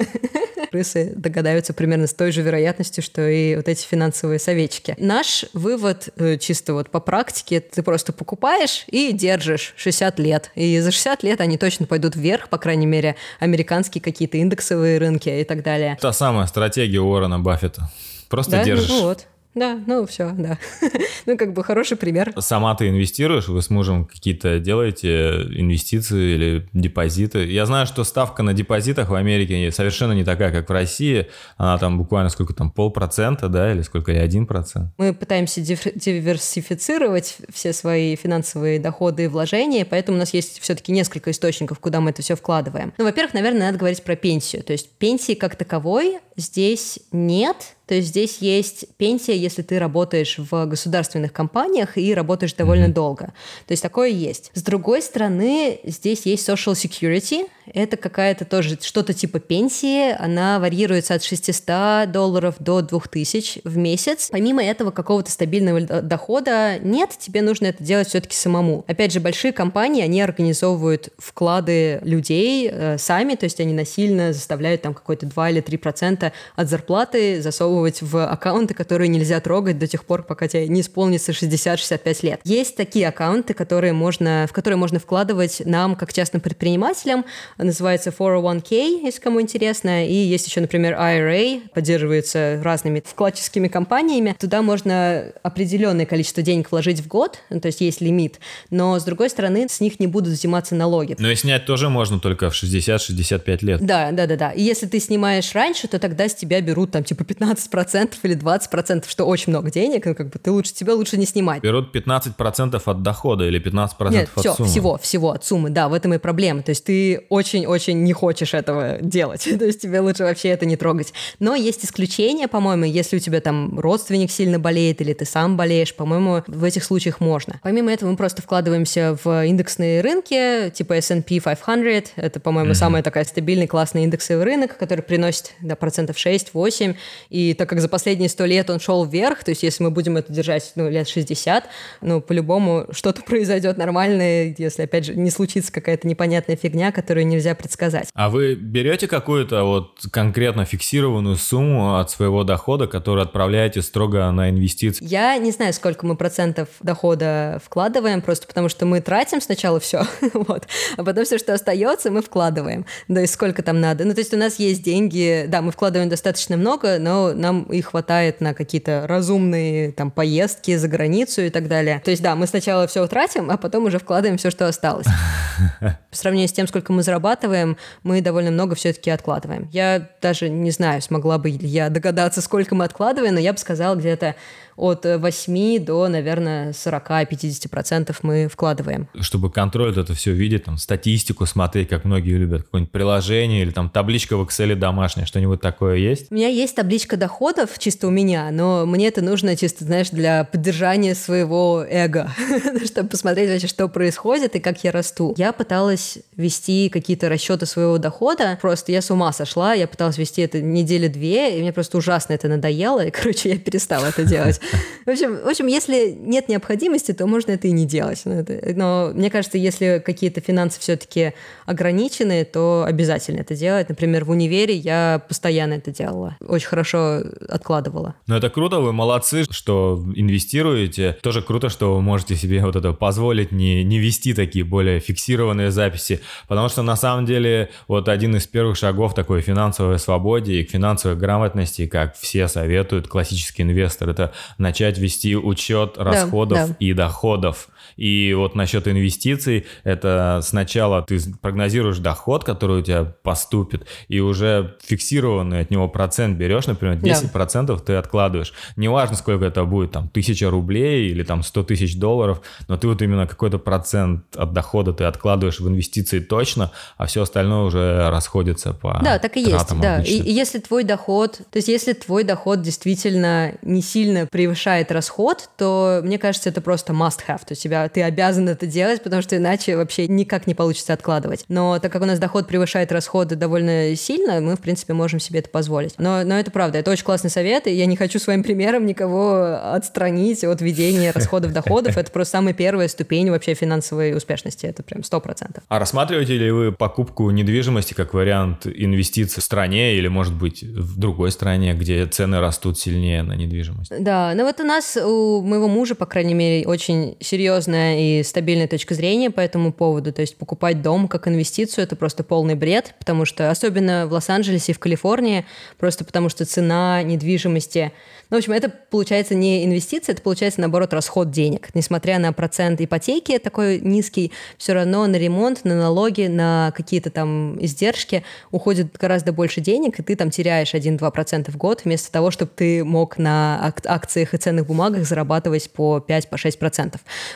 Крысы догадаются примерно с той же вероятностью, что и вот эти финансовые советчики. Наш вывод э, чисто вот по практике, ты просто покупаешь и держишь 60 лет. И за 60 лет они точно пойдут вверх, по крайней мере, американские какие-то индексовые рынки и так далее. Та самая стратегия Уоррена Баффета. Просто да? держишь. Ну, вот. Да, ну все, да. *laughs* ну, как бы хороший пример. Сама ты инвестируешь, вы с мужем какие-то делаете инвестиции или депозиты. Я знаю, что ставка на депозитах в Америке совершенно не такая, как в России. Она там буквально сколько там, полпроцента, да, или сколько, или один процент. Мы пытаемся диверсифицировать все свои финансовые доходы и вложения, поэтому у нас есть все-таки несколько источников, куда мы это все вкладываем. Ну, во-первых, наверное, надо говорить про пенсию. То есть пенсии как таковой здесь нет, то есть здесь есть пенсия, если ты работаешь в государственных компаниях и работаешь довольно mm-hmm. долго. То есть такое есть. С другой стороны, здесь есть social security, Это какая-то тоже что-то типа пенсии. Она варьируется от 600 долларов до 2000 в месяц. Помимо этого какого-то стабильного дохода нет, тебе нужно это делать все-таки самому. Опять же, большие компании, они организовывают вклады людей э, сами, то есть они насильно заставляют там какой-то 2 или 3 процента от зарплаты засовывать в аккаунты, которые нельзя трогать до тех пор, пока тебе не исполнится 60-65 лет. Есть такие аккаунты, которые можно, в которые можно вкладывать нам, как частным предпринимателям, называется 401k, если кому интересно, и есть еще, например, IRA, поддерживается разными вкладческими компаниями. Туда можно определенное количество денег вложить в год, ну, то есть есть лимит, но, с другой стороны, с них не будут взиматься налоги. Но и снять тоже можно только в 60-65 лет. Да, да, да, да. И если ты снимаешь раньше, то тогда с тебя берут там типа 15% или 20%, что очень много денег, ну как бы ты лучше, тебе лучше не снимать. Берут 15% от дохода или 15% Нет, от все, суммы? всего, всего от суммы, да, в этом и проблема. То есть ты очень-очень не хочешь этого делать, *laughs* то есть тебе лучше вообще это не трогать. Но есть исключения, по-моему, если у тебя там родственник сильно болеет или ты сам болеешь, по-моему, в этих случаях можно. Помимо этого мы просто вкладываемся в индексные рынки, типа S&P 500, это, по-моему, mm-hmm. самый такой стабильный, классный индексовый рынок, который приносит да, процентов 6-8, и так как за последние 100 лет он шел вверх, то есть если мы будем это держать ну, лет 60, ну, по-любому что-то *laughs* произойдет нормальное, если, опять же, не случится какая-то непонятная фигня, которую нельзя предсказать. А вы берете какую-то вот конкретно фиксированную сумму от своего дохода, которую отправляете строго на инвестиции? Я не знаю, сколько мы процентов дохода вкладываем, просто потому что мы тратим сначала все, *laughs* вот, а потом все, что остается, мы вкладываем. Да и сколько там надо. Ну, то есть у нас есть деньги, да, мы вкладываем достаточно много, но нам и хватает на какие-то разумные там поездки за границу и так далее. То есть, да, мы сначала все тратим, а потом уже вкладываем все, что осталось. *laughs* По сравнению с тем, сколько мы зарабатываем, мы довольно много все-таки откладываем. Я даже не знаю, смогла бы я догадаться, сколько мы откладываем, но я бы сказала где-то от 8 до, наверное, 40-50% мы вкладываем. Чтобы контролить это все видеть, там, статистику смотреть, как многие любят, какое-нибудь приложение или там табличка в Excel домашняя, что-нибудь такое есть? У меня есть табличка доходов чисто у меня, но мне это нужно чисто, знаешь, для поддержания своего эго, *laughs* чтобы посмотреть вообще, что происходит и как я расту. Я пыталась вести какие-то расчеты своего дохода, просто я с ума сошла, я пыталась вести это недели две, и мне просто ужасно это надоело, и, короче, я перестала это делать. В общем, в общем, если нет необходимости, то можно это и не делать. Но, это, но мне кажется, если какие-то финансы все-таки ограничены, то обязательно это делать. Например, в универе я постоянно это делала. Очень хорошо откладывала. Ну, это круто, вы молодцы, что инвестируете. Тоже круто, что вы можете себе вот это позволить не, не вести такие более фиксированные записи. Потому что на самом деле вот один из первых шагов такой финансовой свободе и к финансовой грамотности, как все советуют, классический инвестор, это начать вести учет расходов да, да. и доходов. И вот насчет инвестиций, это сначала ты прогнозируешь доход, который у тебя поступит, и уже фиксированный от него процент берешь, например, 10% да. ты откладываешь. Неважно, сколько это будет, там, тысяча рублей или там 100 тысяч долларов, но ты вот именно какой-то процент от дохода ты откладываешь в инвестиции точно, а все остальное уже расходится по Да, так и есть, да. И, и если твой доход, то есть если твой доход действительно не сильно превышает расход, то мне кажется, это просто must have, то есть тебя ты обязан это делать, потому что иначе вообще никак не получится откладывать. Но так как у нас доход превышает расходы довольно сильно, мы, в принципе, можем себе это позволить. Но, но это правда, это очень классный совет, и я не хочу своим примером никого отстранить от ведения *laughs* расходов-доходов. Это просто самая первая ступень вообще финансовой успешности. Это прям сто процентов. А рассматриваете ли вы покупку недвижимости как вариант инвестиций в стране или, может быть, в другой стране, где цены растут сильнее на недвижимость? Да, ну вот у нас, у моего мужа, по крайней мере, очень серьезно серьезная и стабильная точка зрения по этому поводу. То есть покупать дом как инвестицию – это просто полный бред, потому что особенно в Лос-Анджелесе и в Калифорнии, просто потому что цена недвижимости ну, в общем, это получается не инвестиция, это получается, наоборот, расход денег. Несмотря на процент ипотеки такой низкий, все равно на ремонт, на налоги, на какие-то там издержки уходит гораздо больше денег, и ты там теряешь 1-2% в год, вместо того, чтобы ты мог на акциях и ценных бумагах зарабатывать по 5-6%.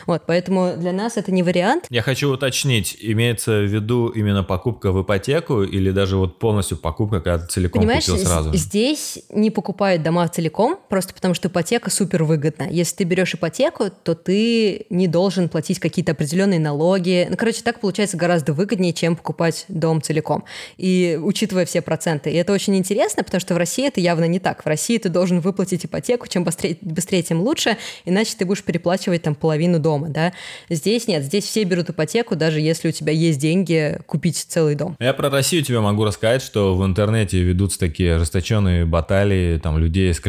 По вот, поэтому для нас это не вариант. Я хочу уточнить, имеется в виду именно покупка в ипотеку или даже вот полностью покупка, когда ты целиком Понимаешь, купил сразу? здесь не покупают дома целиком, просто потому что ипотека супер выгодна. Если ты берешь ипотеку, то ты не должен платить какие-то определенные налоги. Ну, короче, так получается гораздо выгоднее, чем покупать дом целиком. И учитывая все проценты. И это очень интересно, потому что в России это явно не так. В России ты должен выплатить ипотеку, чем быстрее, быстрее тем лучше, иначе ты будешь переплачивать там половину дома, да. Здесь нет, здесь все берут ипотеку, даже если у тебя есть деньги купить целый дом. Я про Россию тебе могу рассказать, что в интернете ведутся такие ожесточенные баталии, там, людей с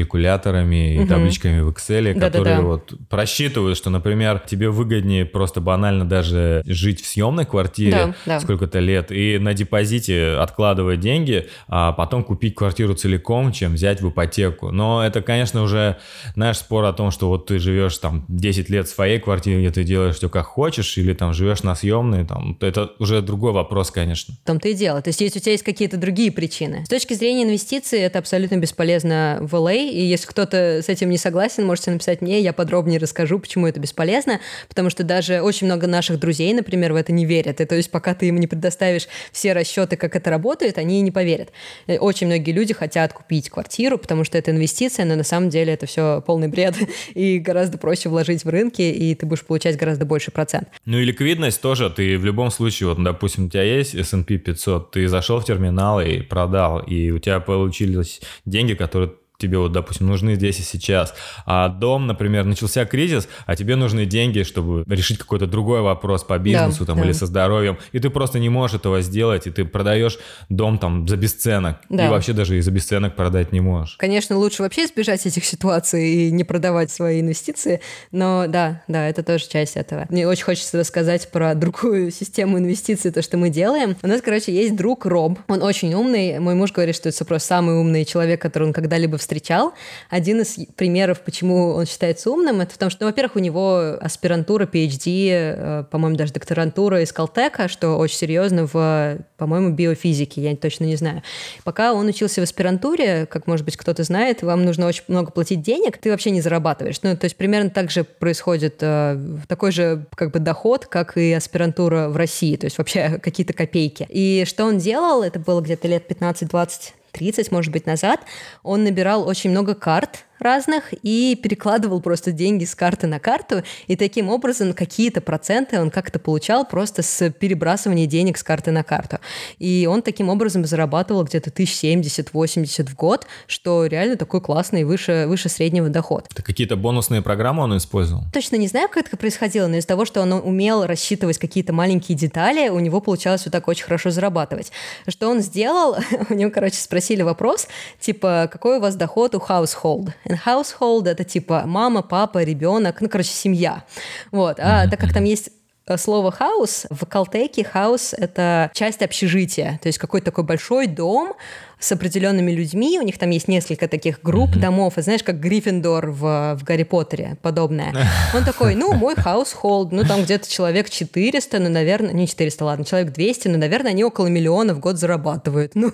калькуляторами и угу. табличками в Excel, да, которые да, да. вот просчитывают, что, например, тебе выгоднее просто банально даже жить в съемной квартире да, да. сколько-то лет и на депозите откладывать деньги, а потом купить квартиру целиком, чем взять в ипотеку. Но это, конечно, уже, знаешь, спор о том, что вот ты живешь там 10 лет в своей квартире, где ты делаешь все как хочешь, или там живешь на съемной, там, это уже другой вопрос, конечно. В том-то и дело. То есть, если у тебя есть какие-то другие причины. С точки зрения инвестиций, это абсолютно бесполезно в LA, а. и если кто-то с этим не согласен, можете написать мне, я подробнее расскажу, почему это бесполезно, потому что даже очень много наших друзей, например, в это не верят. И то есть, пока ты им не предоставишь все расчеты, как это работает, они не поверят. Э, очень многие люди хотят купить квартиру, потому что это инвестиция, но на самом деле это все полный бред, *laughs* и гораздо проще вложить в рынки, и ты будешь получать гораздо больше процент. Ну и ликвидность тоже, ты в любом случае, вот, допустим, у тебя есть S&P 500, ты зашел в терминал и продал, и у тебя получились деньги, которые тебе вот, допустим, нужны здесь и сейчас, а дом, например, начался кризис, а тебе нужны деньги, чтобы решить какой-то другой вопрос по бизнесу да, там да. или со здоровьем, и ты просто не можешь этого сделать, и ты продаешь дом там за бесценок, да. и вообще даже и за бесценок продать не можешь. Конечно, лучше вообще избежать этих ситуаций и не продавать свои инвестиции, но да, да, это тоже часть этого. Мне очень хочется рассказать про другую *laughs* систему инвестиций, то, что мы делаем. У нас, короче, есть друг Роб, он очень умный, мой муж говорит, что это просто самый умный человек, который он когда-либо встретил встречал. Один из примеров, почему он считается умным, это в том, что, ну, во-первых, у него аспирантура, PhD, э, по-моему, даже докторантура из Калтека, что очень серьезно в, по-моему, биофизике, я точно не знаю. Пока он учился в аспирантуре, как, может быть, кто-то знает, вам нужно очень много платить денег, ты вообще не зарабатываешь. Ну, то есть примерно так же происходит э, такой же как бы доход, как и аспирантура в России, то есть вообще *laughs* какие-то копейки. И что он делал, это было где-то лет 15-20 30, может быть, назад, он набирал очень много карт разных и перекладывал просто деньги с карты на карту, и таким образом какие-то проценты он как-то получал просто с перебрасывания денег с карты на карту. И он таким образом зарабатывал где-то 1070-80 в год, что реально такой классный, выше, выше среднего доход. Это какие-то бонусные программы он использовал? Точно не знаю, как это происходило, но из-за того, что он умел рассчитывать какие-то маленькие детали, у него получалось вот так очень хорошо зарабатывать. Что он сделал? *laughs* у него, короче, спросили вопрос, типа, какой у вас доход у household? And household — это типа мама, папа, ребенок, ну, короче, семья. Вот. А так как там есть э, слово «house», в Caltech е «house» — это часть общежития, то есть какой-то такой большой дом, с определенными людьми, у них там есть несколько таких групп mm-hmm. домов, и знаешь, как Гриффиндор в, в Гарри Поттере, подобное. *laughs* Он такой, ну, мой household, ну, там где-то человек 400, ну, наверное, не 400, ладно, человек 200, ну, наверное, они около миллиона в год зарабатывают. *laughs* Ну,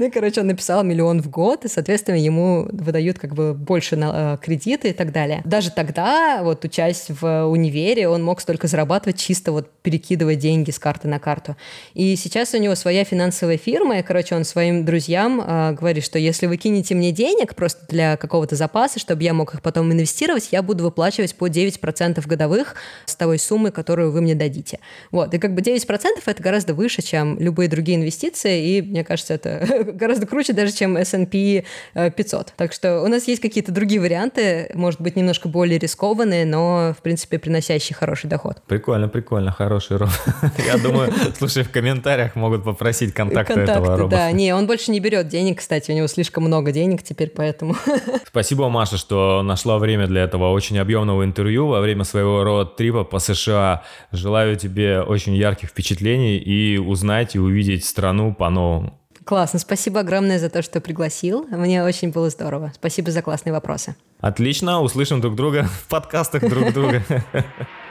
ну короче, он написал миллион в год, и, соответственно, ему выдают как бы больше на, э, кредиты и так далее. Даже тогда, вот учась в универе, он мог столько зарабатывать чисто вот перекидывая деньги с карты на карту. И сейчас у него своя финансовая фирма, и, короче, он своим друзьям друзьям э, говорит, что если вы кинете мне денег просто для какого-то запаса, чтобы я мог их потом инвестировать, я буду выплачивать по 9% годовых с той суммы, которую вы мне дадите. Вот. И как бы 9% это гораздо выше, чем любые другие инвестиции, и мне кажется, это *laughs* гораздо круче даже, чем S&P 500. Так что у нас есть какие-то другие варианты, может быть, немножко более рискованные, но, в принципе, приносящие хороший доход. Прикольно, прикольно, хороший робот. *laughs* Я думаю, *laughs* слушай, в комментариях могут попросить контакты этого робота. Да, не, он больше больше не берет денег, кстати, у него слишком много денег теперь, поэтому... *laughs* Спасибо, Маша, что нашла время для этого очень объемного интервью во время своего роад-трипа по США. Желаю тебе очень ярких впечатлений и узнать и увидеть страну по-новому. Классно, спасибо огромное за то, что пригласил. Мне очень было здорово. Спасибо за классные вопросы. Отлично, услышим друг друга *laughs* в подкастах друг друга. *laughs*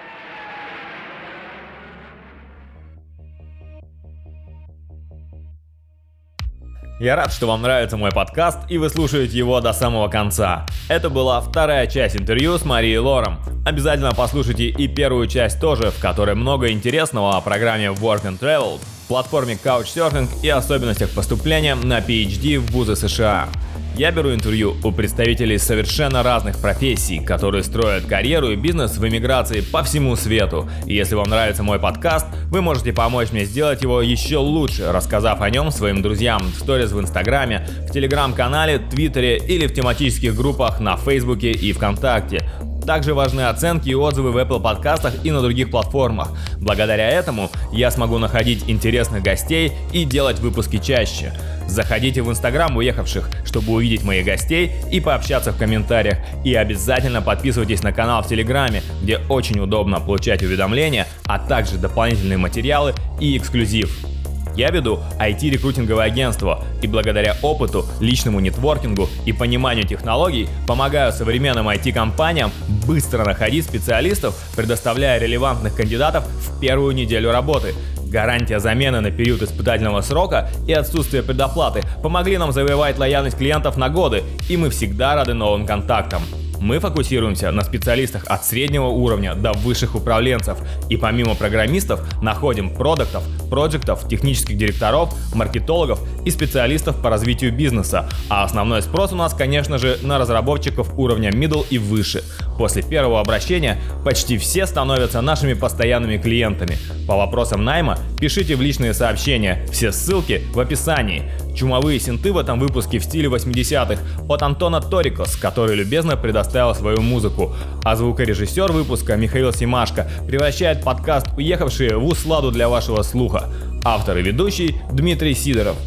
Я рад, что вам нравится мой подкаст и вы слушаете его до самого конца. Это была вторая часть интервью с Марией Лором. Обязательно послушайте и первую часть тоже, в которой много интересного о программе Work and Travel, платформе Couchsurfing и особенностях поступления на PhD в вузы США. Я беру интервью у представителей совершенно разных профессий, которые строят карьеру и бизнес в эмиграции по всему свету. И если вам нравится мой подкаст, вы можете помочь мне сделать его еще лучше, рассказав о нем своим друзьям в сторис в Инстаграме, в Телеграм-канале, Твиттере или в тематических группах на Фейсбуке и ВКонтакте. Также важны оценки и отзывы в Apple подкастах и на других платформах. Благодаря этому я смогу находить интересных гостей и делать выпуски чаще. Заходите в Инстаграм уехавших, чтобы увидеть моих гостей и пообщаться в комментариях. И обязательно подписывайтесь на канал в Телеграме, где очень удобно получать уведомления, а также дополнительные материалы и эксклюзив. Я веду IT-рекрутинговое агентство и благодаря опыту, личному нетворкингу и пониманию технологий помогаю современным IT-компаниям быстро находить специалистов, предоставляя релевантных кандидатов в первую неделю работы. Гарантия замены на период испытательного срока и отсутствие предоплаты помогли нам завоевать лояльность клиентов на годы, и мы всегда рады новым контактам. Мы фокусируемся на специалистах от среднего уровня до высших управленцев и помимо программистов находим продуктов, проектов, технических директоров, маркетологов и специалистов по развитию бизнеса, а основной спрос у нас, конечно же, на разработчиков уровня middle и выше. После первого обращения почти все становятся нашими постоянными клиентами. По вопросам найма пишите в личные сообщения, все ссылки в описании. Чумовые синты в этом выпуске в стиле 80-х от Антона Торикос, который любезно предоставил свою музыку. А звукорежиссер выпуска Михаил Симашко превращает подкаст «Уехавшие» в усладу для вашего слуха. Автор и ведущий Дмитрий Сидоров.